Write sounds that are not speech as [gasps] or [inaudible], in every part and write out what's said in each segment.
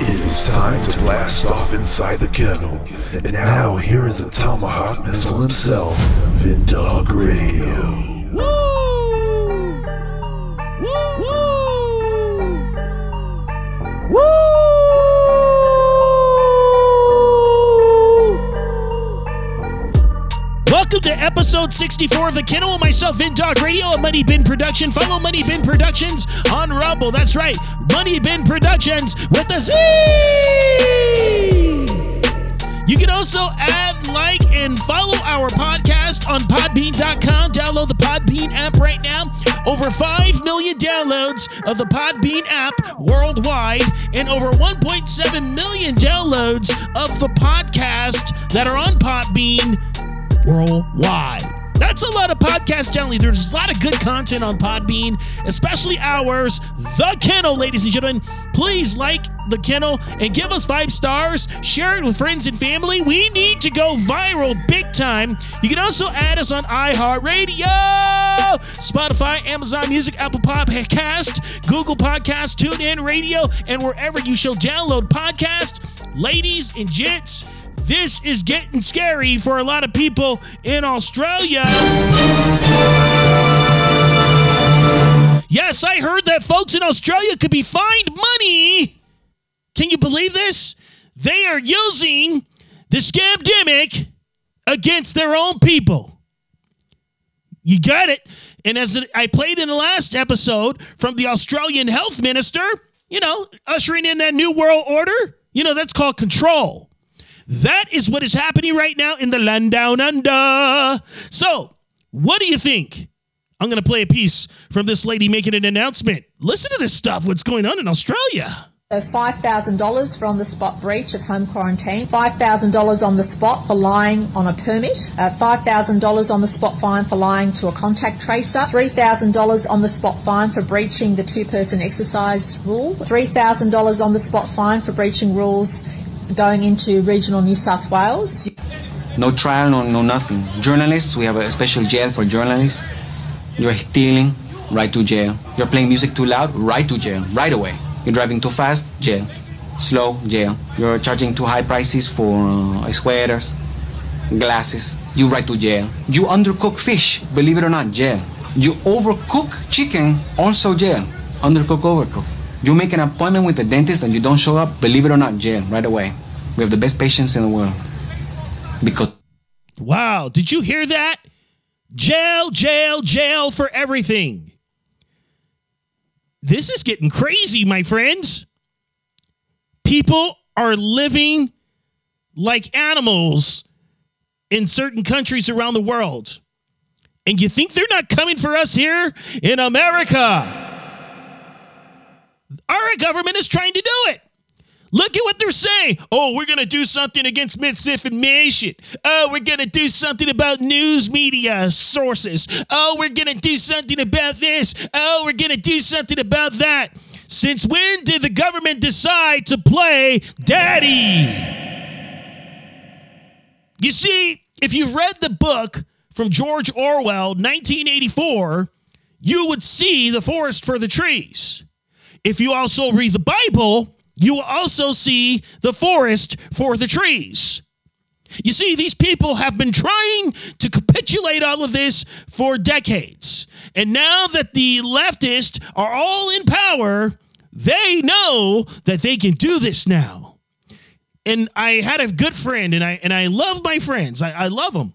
It is time to blast off inside the kennel. And now here is the Tomahawk Missile himself, Vindog Radio. Welcome to episode 64 of The Kennel with myself, Vin Dog Radio, a Money Bin production. Follow Money Bin Productions on Rumble. That's right, Money Bin Productions with a Z. You can also add, like, and follow our podcast on Podbean.com. Download the Podbean app right now. Over 5 million downloads of the Podbean app worldwide, and over 1.7 million downloads of the podcast that are on Podbean worldwide. That's a lot of podcasts generally. There's a lot of good content on Podbean, especially ours, The Kennel, ladies and gentlemen. Please like The Kennel and give us five stars. Share it with friends and family. We need to go viral big time. You can also add us on iHeartRadio, Spotify, Amazon Music, Apple Podcast, Google Podcast, TuneIn Radio, and wherever you shall download podcasts. Ladies and gents, this is getting scary for a lot of people in Australia. Yes, I heard that folks in Australia could be fined money. Can you believe this? They are using the scamdemic against their own people. You got it. And as I played in the last episode from the Australian health minister, you know, ushering in that new world order, you know, that's called control. That is what is happening right now in the land down under. So, what do you think? I'm going to play a piece from this lady making an announcement. Listen to this stuff, what's going on in Australia. So $5,000 for on the spot breach of home quarantine, $5,000 on the spot for lying on a permit, uh, $5,000 on the spot fine for lying to a contact tracer, $3,000 on the spot fine for breaching the two person exercise rule, $3,000 on the spot fine for breaching rules going into regional New South Wales. No trial, no, no nothing. Journalists, we have a special jail for journalists. You're stealing, right to jail. You're playing music too loud, right to jail, right away. You're driving too fast, jail. Slow, jail. You're charging too high prices for uh, sweaters, glasses, you right to jail. You undercook fish, believe it or not, jail. You overcook chicken, also jail. Undercook, overcook. You make an appointment with the dentist and you don't show up, believe it or not, jail, right away. We have the best patients in the world. Because Wow, did you hear that? Jail, jail, jail for everything. This is getting crazy, my friends. People are living like animals in certain countries around the world. And you think they're not coming for us here in America? Our government is trying to do it. Look at what they're saying. Oh, we're going to do something against misinformation. Oh, we're going to do something about news media sources. Oh, we're going to do something about this. Oh, we're going to do something about that. Since when did the government decide to play daddy? You see, if you've read the book from George Orwell, 1984, you would see the forest for the trees. If you also read the Bible, you will also see the forest for the trees. You see, these people have been trying to capitulate all of this for decades. And now that the leftists are all in power, they know that they can do this now. And I had a good friend, and I and I love my friends. I, I love them.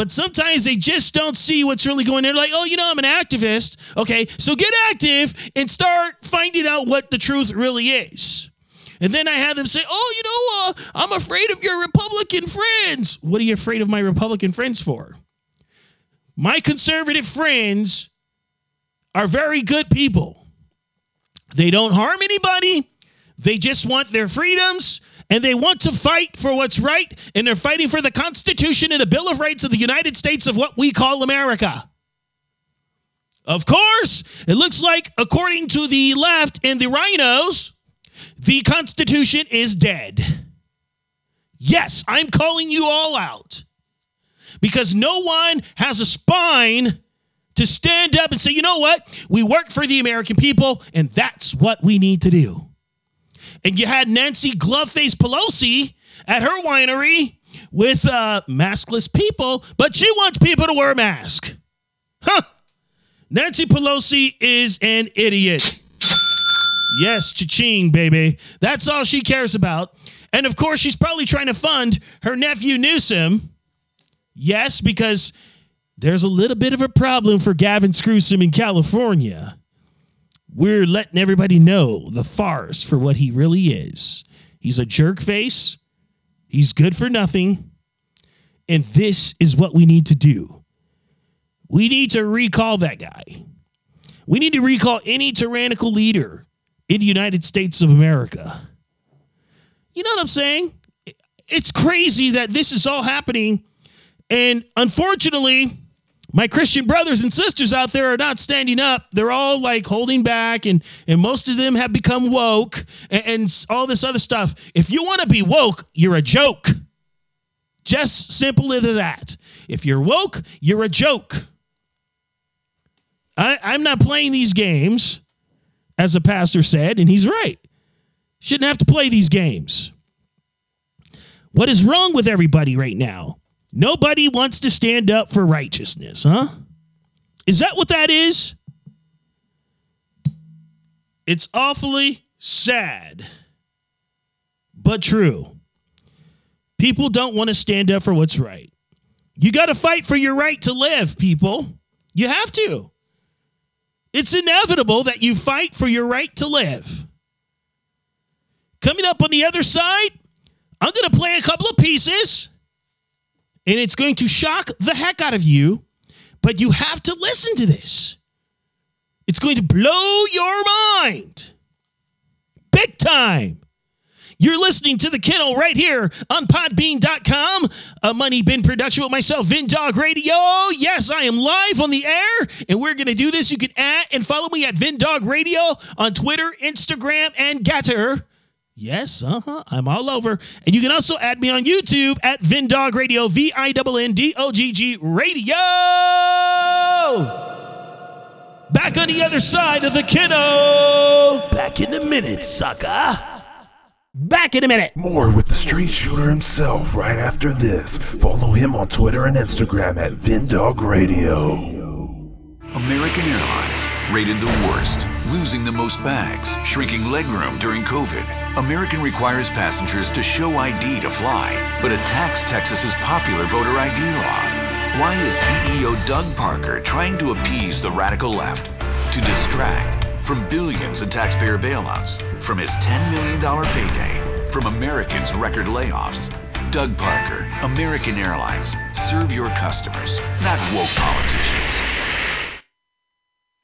But sometimes they just don't see what's really going on. They're like, oh, you know, I'm an activist. Okay, so get active and start finding out what the truth really is. And then I have them say, "Oh, you know, uh, I'm afraid of your Republican friends." What are you afraid of my Republican friends for? My conservative friends are very good people. They don't harm anybody. They just want their freedoms and they want to fight for what's right and they're fighting for the Constitution and the Bill of Rights of the United States of what we call America. Of course, it looks like according to the left and the RINOs, the Constitution is dead. Yes, I'm calling you all out because no one has a spine to stand up and say, you know what? We work for the American people, and that's what we need to do. And you had Nancy Gloveface Pelosi at her winery with uh, maskless people, but she wants people to wear a mask. Huh. Nancy Pelosi is an idiot. Yes, cha-ching, baby. That's all she cares about. And of course, she's probably trying to fund her nephew Newsom. Yes, because there's a little bit of a problem for Gavin Newsom in California. We're letting everybody know the farce for what he really is. He's a jerk face. He's good for nothing. And this is what we need to do. We need to recall that guy. We need to recall any tyrannical leader in the United States of America. You know what I'm saying? It's crazy that this is all happening. And unfortunately, my Christian brothers and sisters out there are not standing up. They're all like holding back, and, and most of them have become woke and, and all this other stuff. If you want to be woke, you're a joke. Just simple as that. If you're woke, you're a joke. I, I'm not playing these games, as the pastor said, and he's right. Shouldn't have to play these games. What is wrong with everybody right now? Nobody wants to stand up for righteousness, huh? Is that what that is? It's awfully sad, but true. People don't want to stand up for what's right. You got to fight for your right to live, people. You have to. It's inevitable that you fight for your right to live. Coming up on the other side, I'm going to play a couple of pieces and it's going to shock the heck out of you, but you have to listen to this. It's going to blow your mind big time. You're listening to the kennel right here on podbean.com, a Money Bin production with myself, Vin Dog Radio. Yes, I am live on the air, and we're going to do this. You can add and follow me at Vin Dog Radio on Twitter, Instagram, and Gettr. Yes, uh huh. I'm all over. And you can also add me on YouTube at Vindog Radio, V I N N D O G G Radio. Back on the other side of the kiddo. Back in a minute, sucker. Back in a minute. More with the street shooter himself right after this. Follow him on Twitter and Instagram at Vindog Radio. American Airlines, rated the worst, losing the most bags, shrinking legroom during COVID. American requires passengers to show ID to fly, but attacks Texas's popular voter ID law. Why is CEO Doug Parker trying to appease the radical left? To distract from billions in taxpayer bailouts, from his $10 million payday, from Americans' record layoffs. Doug Parker, American Airlines, serve your customers, not woke politicians.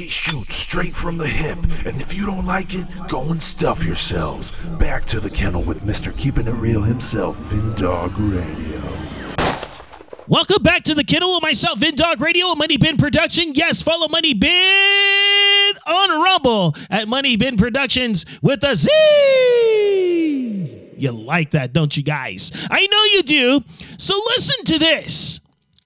He shoots straight from the hip, and if you don't like it, go and stuff yourselves. Back to the kennel with Mr. Keeping It Real himself, Vin Dog Radio. Welcome back to the kennel with myself, Vindog Radio, Money Bin production. Yes, follow Money Bin on Rumble at Money Bin Productions with a Z. You like that, don't you guys? I know you do. So listen to this.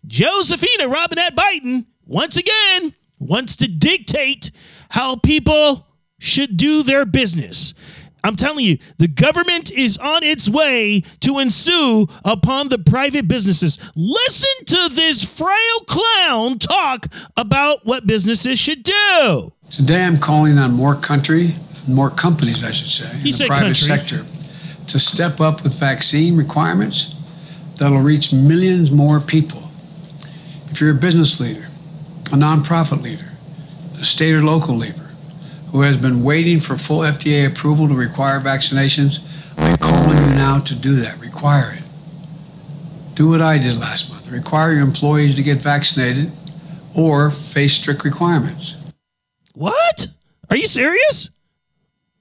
Josephina Robinette Biden, once again, wants to dictate how people should do their business. I'm telling you, the government is on its way to ensue upon the private businesses. Listen to this frail clown talk about what businesses should do. Today I'm calling on more country more companies, I should say, He in the private country. sector to step up with vaccine requirements that'll reach millions more people. If you're a business leader, a nonprofit leader, a state or local leader who has been waiting for full FDA approval to require vaccinations, I'm calling you now to do that. Require it. Do what I did last month. Require your employees to get vaccinated or face strict requirements. What? Are you serious?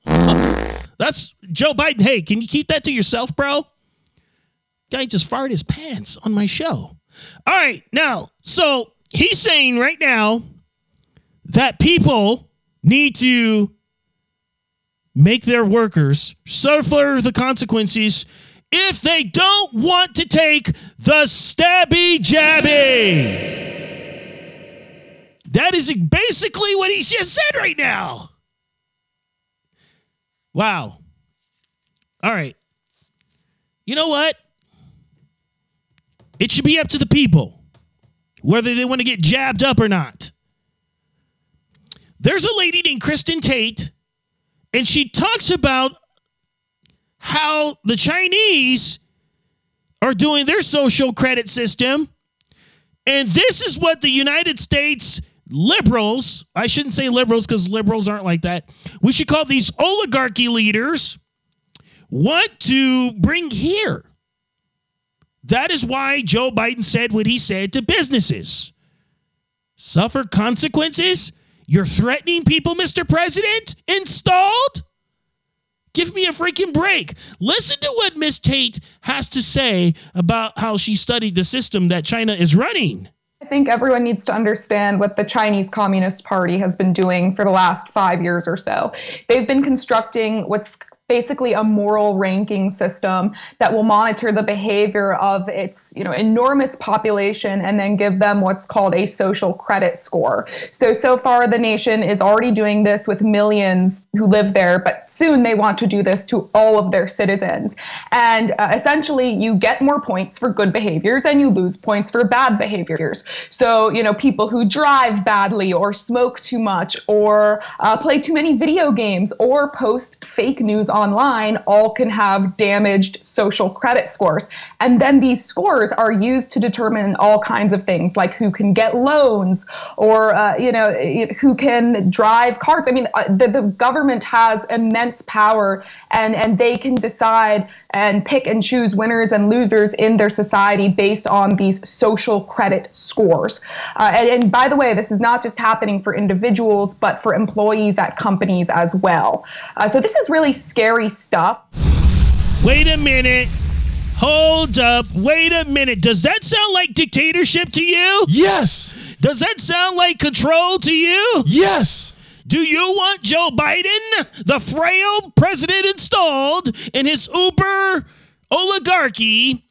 That's Joe Biden. Hey, can you keep that to yourself, bro? Guy just fired his pants on my show. All right, now, so he's saying right now that people need to make their workers suffer the consequences if they don't want to take the stabby jabby. That is basically what he just said right now. Wow. All right. You know what? It should be up to the people whether they want to get jabbed up or not. There's a lady named Kristin Tate, and she talks about how the Chinese are doing their social credit system. And this is what the United States liberals, I shouldn't say liberals because liberals aren't like that. We should call these oligarchy leaders want to bring here. That is why Joe Biden said what he said to businesses suffer consequences. You're threatening people, Mr. President? Installed? Give me a freaking break. Listen to what Miss Tate has to say about how she studied the system that China is running. I think everyone needs to understand what the Chinese Communist Party has been doing for the last five years or so. They've been constructing what's basically a moral ranking system that will monitor the behavior of its you know enormous population and then give them what's called a social credit score. So so far the nation is already doing this with millions who live there but soon they want to do this to all of their citizens. And uh, essentially you get more points for good behaviors and you lose points for bad behaviors. So you know people who drive badly or smoke too much or uh, play too many video games or post fake news online all can have damaged social credit scores. And then these scores are used to determine all kinds of things like who can get loans or, uh, you know, who can drive cars. I mean, uh, the, the government has immense power and, and they can decide and pick and choose winners and losers in their society based on these social credit scores. Uh, and, and by the way, this is not just happening for individuals, but for employees at companies as well. Uh, so this is really scary stuff. Wait a minute. Hold up. Wait a minute. Does that sound like dictatorship to you? Yes! Does that sound like control to you? Yes! Do you want Joe Biden, the frail president installed in his uber oligarchy?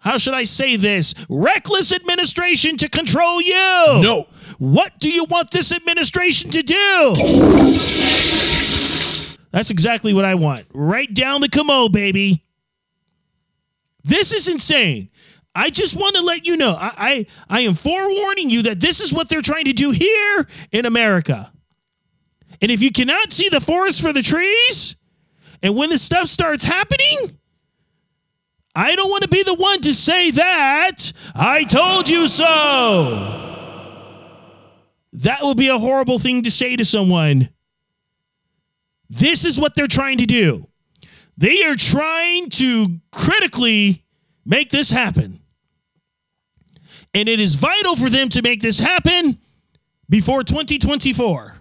How should I say this? Reckless administration to control you. No. What do you want this administration to do? That's exactly what I want. Right down the commode, baby. This is insane. I just want to let you know. I, I, I am forewarning you that this is what they're trying to do here in America. And if you cannot see the forest for the trees, and when this stuff starts happening, I don't want to be the one to say that. I told you so. That would be a horrible thing to say to someone. This is what they're trying to do. They are trying to critically make this happen. And it is vital for them to make this happen before 2024.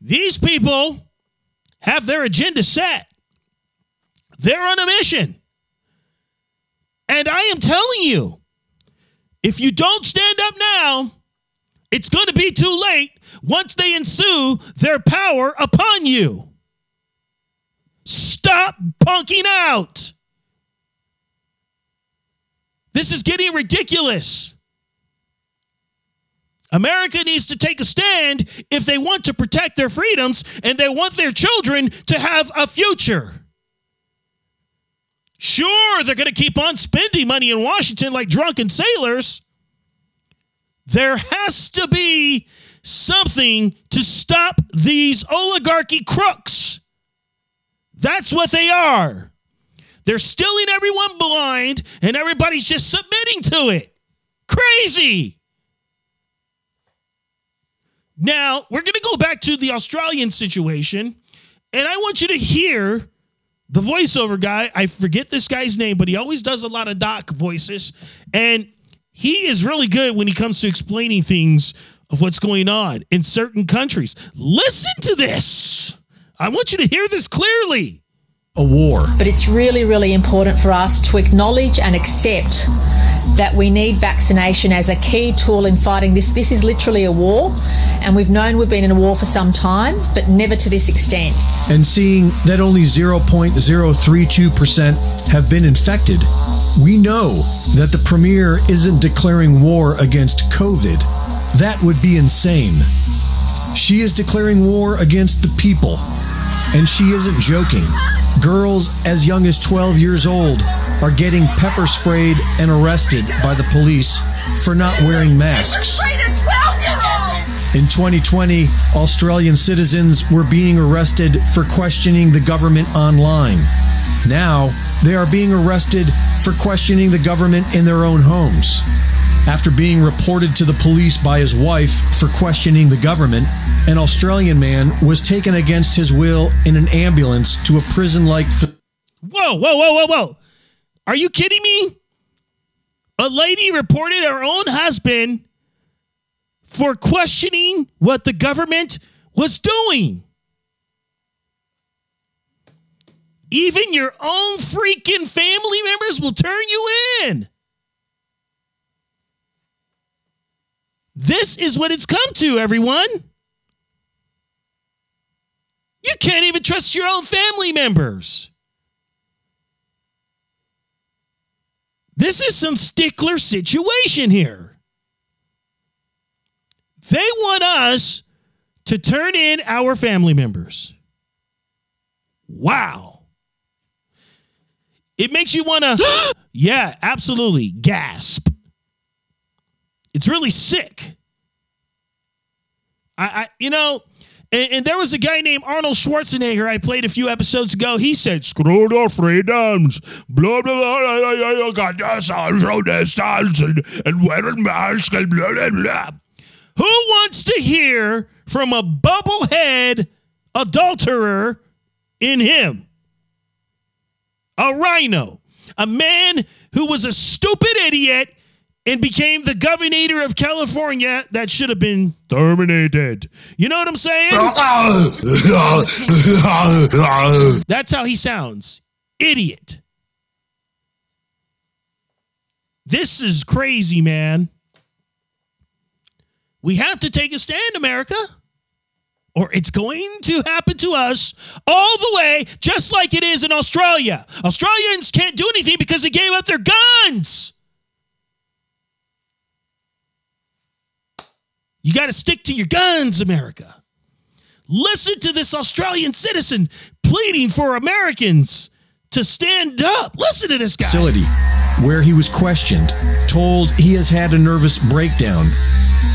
These people have their agenda set, they're on a mission. And I am telling you, if you don't stand up now, it's going to be too late once they ensue their power upon you. Stop punking out. This is getting ridiculous. America needs to take a stand if they want to protect their freedoms and they want their children to have a future. Sure, they're going to keep on spending money in Washington like drunken sailors. There has to be something to stop these oligarchy crooks. That's what they are. They're stealing everyone blind, and everybody's just submitting to it. Crazy. Now, we're going to go back to the Australian situation, and I want you to hear the voiceover guy. I forget this guy's name, but he always does a lot of doc voices, and he is really good when he comes to explaining things of what's going on in certain countries. Listen to this. I want you to hear this clearly. A war. But it's really, really important for us to acknowledge and accept that we need vaccination as a key tool in fighting this. This is literally a war, and we've known we've been in a war for some time, but never to this extent. And seeing that only 0.032% have been infected, we know that the Premier isn't declaring war against COVID. That would be insane. She is declaring war against the people. And she isn't joking. Girls as young as 12 years old are getting pepper sprayed and arrested by the police for not wearing masks. In 2020, Australian citizens were being arrested for questioning the government online. Now, they are being arrested for questioning the government in their own homes. After being reported to the police by his wife for questioning the government, an Australian man was taken against his will in an ambulance to a prison like. Whoa, whoa, whoa, whoa, whoa. Are you kidding me? A lady reported her own husband for questioning what the government was doing. Even your own freaking family members will turn you in. This is what it's come to, everyone. You can't even trust your own family members. This is some stickler situation here. They want us to turn in our family members. Wow. It makes you want to, [gasps] yeah, absolutely, gasp. It's really sick. I, I you know, and, and, there was a guy named Arnold Schwarzenegger I played a few episodes ago. He said, "Screw the freedoms, blah blah blah. You got to social distance and, and wearing masks and blah blah blah." Who wants to hear from a bubblehead adulterer in him? A RINO, a man who was a stupid idiot and became the governor of California that should have been terminated. You know what I'm saying? That's how he sounds. Idiot. This is crazy, man. We have to take a stand, America, or it's going to happen to us all the way, just like it is in Australia. Australians can't do anything because they gave up their guns. You got to stick to your guns, America. Listen to this Australian citizen pleading for Americans to stand up. Listen to this guy. Facility where he was questioned, told he has had a nervous breakdown,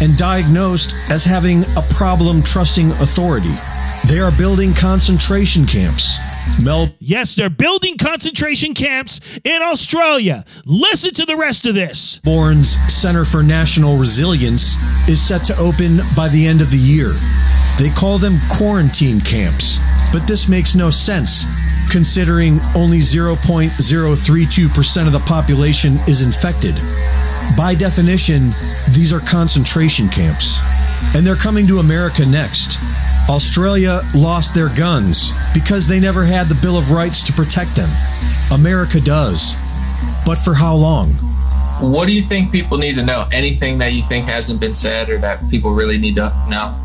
and diagnosed as having a problem trusting authority. They are building concentration camps Mel. Yes, they're building concentration camps in Australia. Listen to the rest of this. Bourne's Center for National Resilience is set to open by the end of the year. They call them quarantine camps, but this makes no sense considering only 0.032% of the population is infected. By definition, these are concentration camps, and they're coming to America next. Australia lost their guns because they never had the Bill of Rights to protect them. America does. But for how long? What do you think people need to know? Anything that you think hasn't been said or that people really need to know?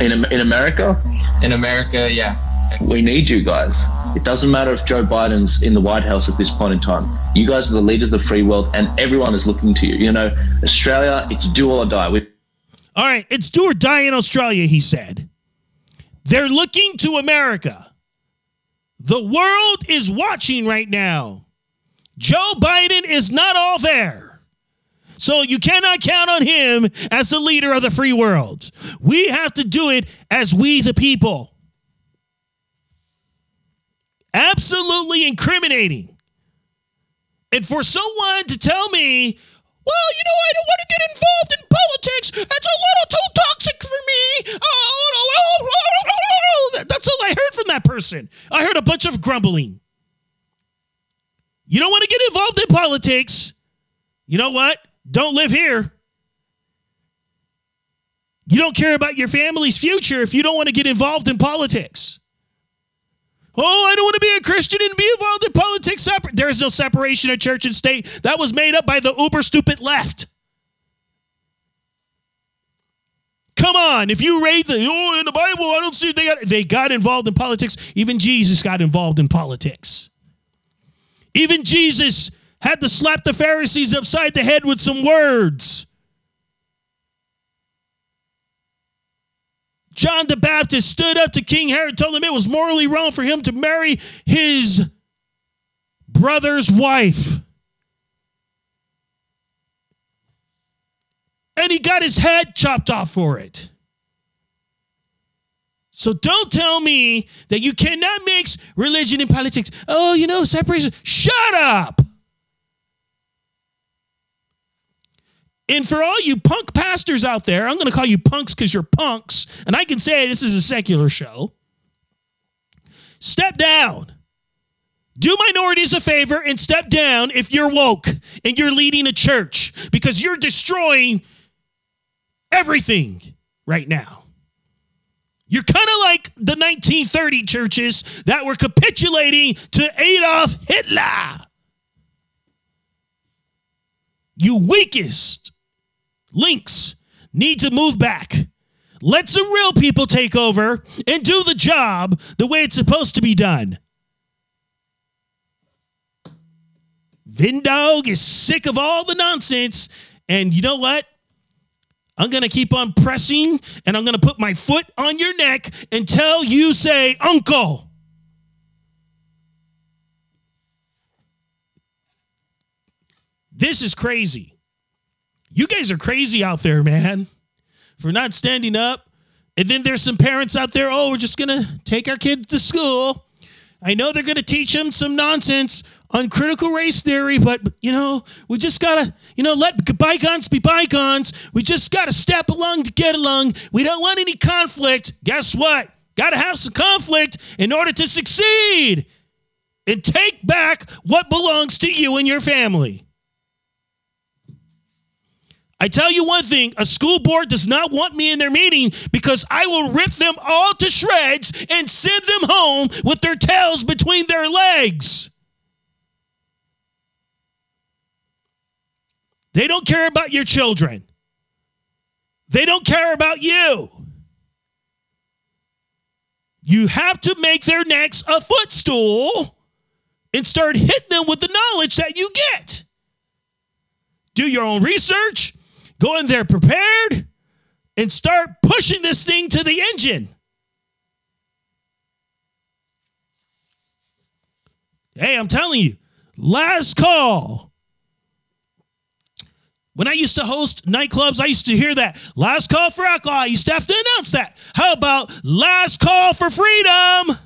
In, in America? In America, yeah. We need you guys. It doesn't matter if Joe Biden's in the White House at this point in time. You guys are the leaders of the free world, and everyone is looking to you. You know, Australia, it's do or die. We- All right, it's do or die in Australia, he said. They're looking to America. The world is watching right now. Joe Biden is not all there. So you cannot count on him as the leader of the free world. We have to do it as we, the people. Absolutely incriminating. And for someone to tell me, well, you know, I don't want to get involved in politics. It's a little too toxic for me. Oh, that's all I heard from that person. I heard a bunch of grumbling. You don't want to get involved in politics. You know what? Don't live here. You don't care about your family's future if you don't want to get involved in politics. Oh, I don't want to be a Christian and be involved in politics. There is no separation of church and state. That was made up by the uber stupid left. Come on, if you read the oh in the Bible, I don't see they got they got involved in politics. Even Jesus got involved in politics. Even Jesus had to slap the Pharisees upside the head with some words. John the Baptist stood up to King Herod, told him it was morally wrong for him to marry his brother's wife. And he got his head chopped off for it. So don't tell me that you cannot mix religion and politics. Oh, you know, separation. Shut up. And for all you punk pastors out there, I'm going to call you punks because you're punks, and I can say this is a secular show. Step down. Do minorities a favor and step down if you're woke and you're leading a church because you're destroying everything right now. You're kind of like the 1930 churches that were capitulating to Adolf Hitler. You weakest links need to move back. Let some real people take over and do the job the way it's supposed to be done. Vindog is sick of all the nonsense. And you know what? I'm going to keep on pressing and I'm going to put my foot on your neck until you say, Uncle. This is crazy. You guys are crazy out there, man, for not standing up. And then there's some parents out there, oh, we're just going to take our kids to school. I know they're going to teach them some nonsense on critical race theory, but you know, we just gotta, you know, let bygones be bygones. We just gotta step along to get along. We don't want any conflict. Guess what? Gotta have some conflict in order to succeed and take back what belongs to you and your family. I tell you one thing a school board does not want me in their meeting because I will rip them all to shreds and send them home with their tails between their legs. They don't care about your children, they don't care about you. You have to make their necks a footstool and start hitting them with the knowledge that you get. Do your own research Go in there prepared and start pushing this thing to the engine. Hey, I'm telling you, last call. When I used to host nightclubs, I used to hear that last call for alcohol. I used to have to announce that. How about last call for freedom?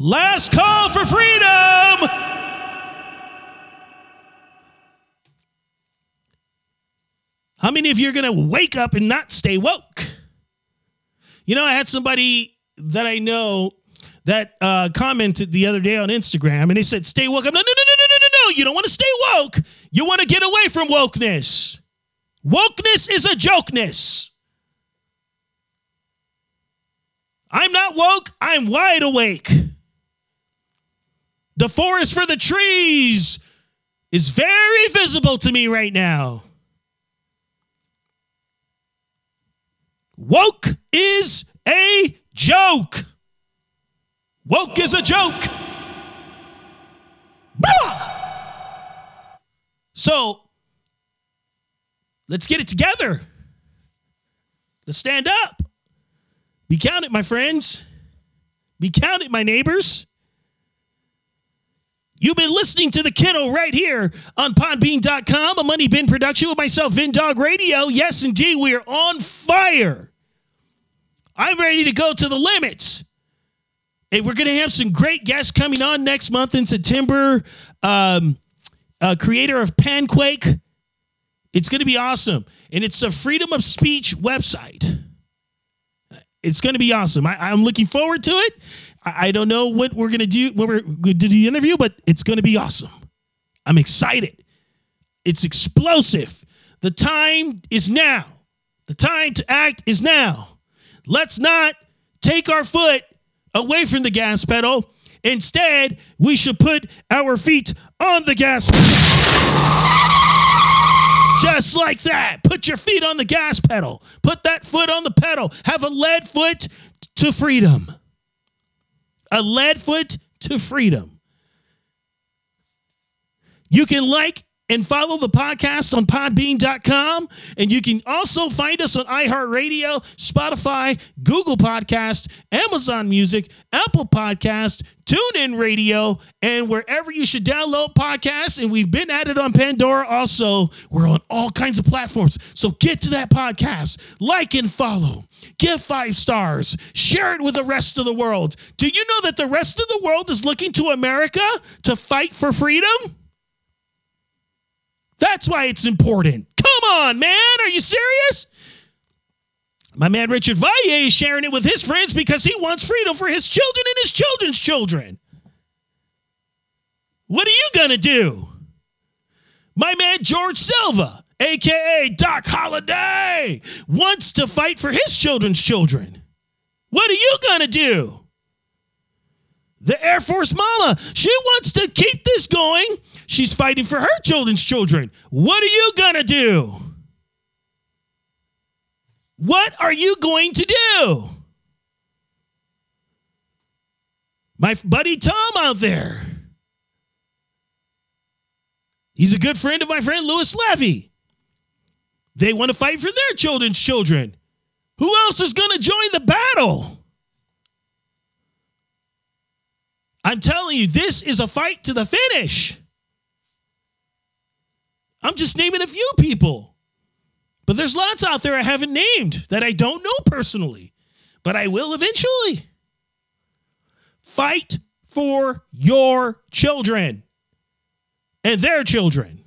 Last call for freedom. How many of you are going to wake up and not stay woke? You know, I had somebody that I know that uh, commented the other day on Instagram and they said, Stay woke. I'm no, no, no, no, no, no, no, no. You don't want to stay woke. You want to get away from wokeness. Wokeness is a jokeness. I'm not woke, I'm wide awake. The forest for the trees is very visible to me right now. Woke is a joke. Woke is a joke. Blah! So let's get it together. Let's stand up. Be counted, my friends. Be counted, my neighbors. You've been listening to The Kennel right here on Podbean.com, a Money Bin production with myself, Vin Dog Radio. Yes, indeed, we are on fire. I'm ready to go to the limits. And we're going to have some great guests coming on next month in September. Um, uh, creator of Panquake. It's going to be awesome. And it's a freedom of speech website. It's going to be awesome. I, am looking forward to it. I, I don't know what we're going to do when we're going to do the interview, but it's going to be awesome. I'm excited. It's explosive. The time is now. The time to act is now. Let's not take our foot away from the gas pedal. Instead, we should put our feet on the gas Just like that. Put your feet on the gas pedal. Put that foot on the pedal. Have a lead foot to freedom. A lead foot to freedom. You can like and follow the podcast on podbean.com. And you can also find us on iHeartRadio, Spotify, Google Podcast, Amazon Music, Apple Podcast, TuneIn Radio, and wherever you should download podcasts. And we've been at it on Pandora also. We're on all kinds of platforms. So get to that podcast, like and follow, give five stars, share it with the rest of the world. Do you know that the rest of the world is looking to America to fight for freedom? That's why it's important. Come on, man. Are you serious? My man Richard Valle is sharing it with his friends because he wants freedom for his children and his children's children. What are you going to do? My man George Silva, aka Doc Holliday, wants to fight for his children's children. What are you going to do? The Air Force mama, she wants to keep this going. She's fighting for her children's children. What are you going to do? What are you going to do? My buddy Tom out there. He's a good friend of my friend Louis Levy. They want to fight for their children's children. Who else is going to join the battle? I'm telling you, this is a fight to the finish. I'm just naming a few people. But there's lots out there I haven't named that I don't know personally, but I will eventually. Fight for your children and their children.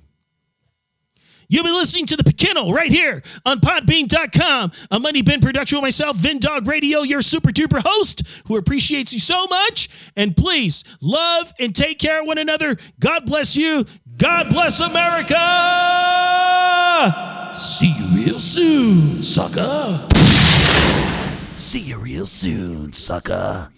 You'll be listening to the Kennel right here on Podbean.com, a Money Bin production with myself, Vin Dog Radio, your super duper host who appreciates you so much. And please love and take care of one another. God bless you. God bless America. See you real soon, sucker. See you real soon, sucker.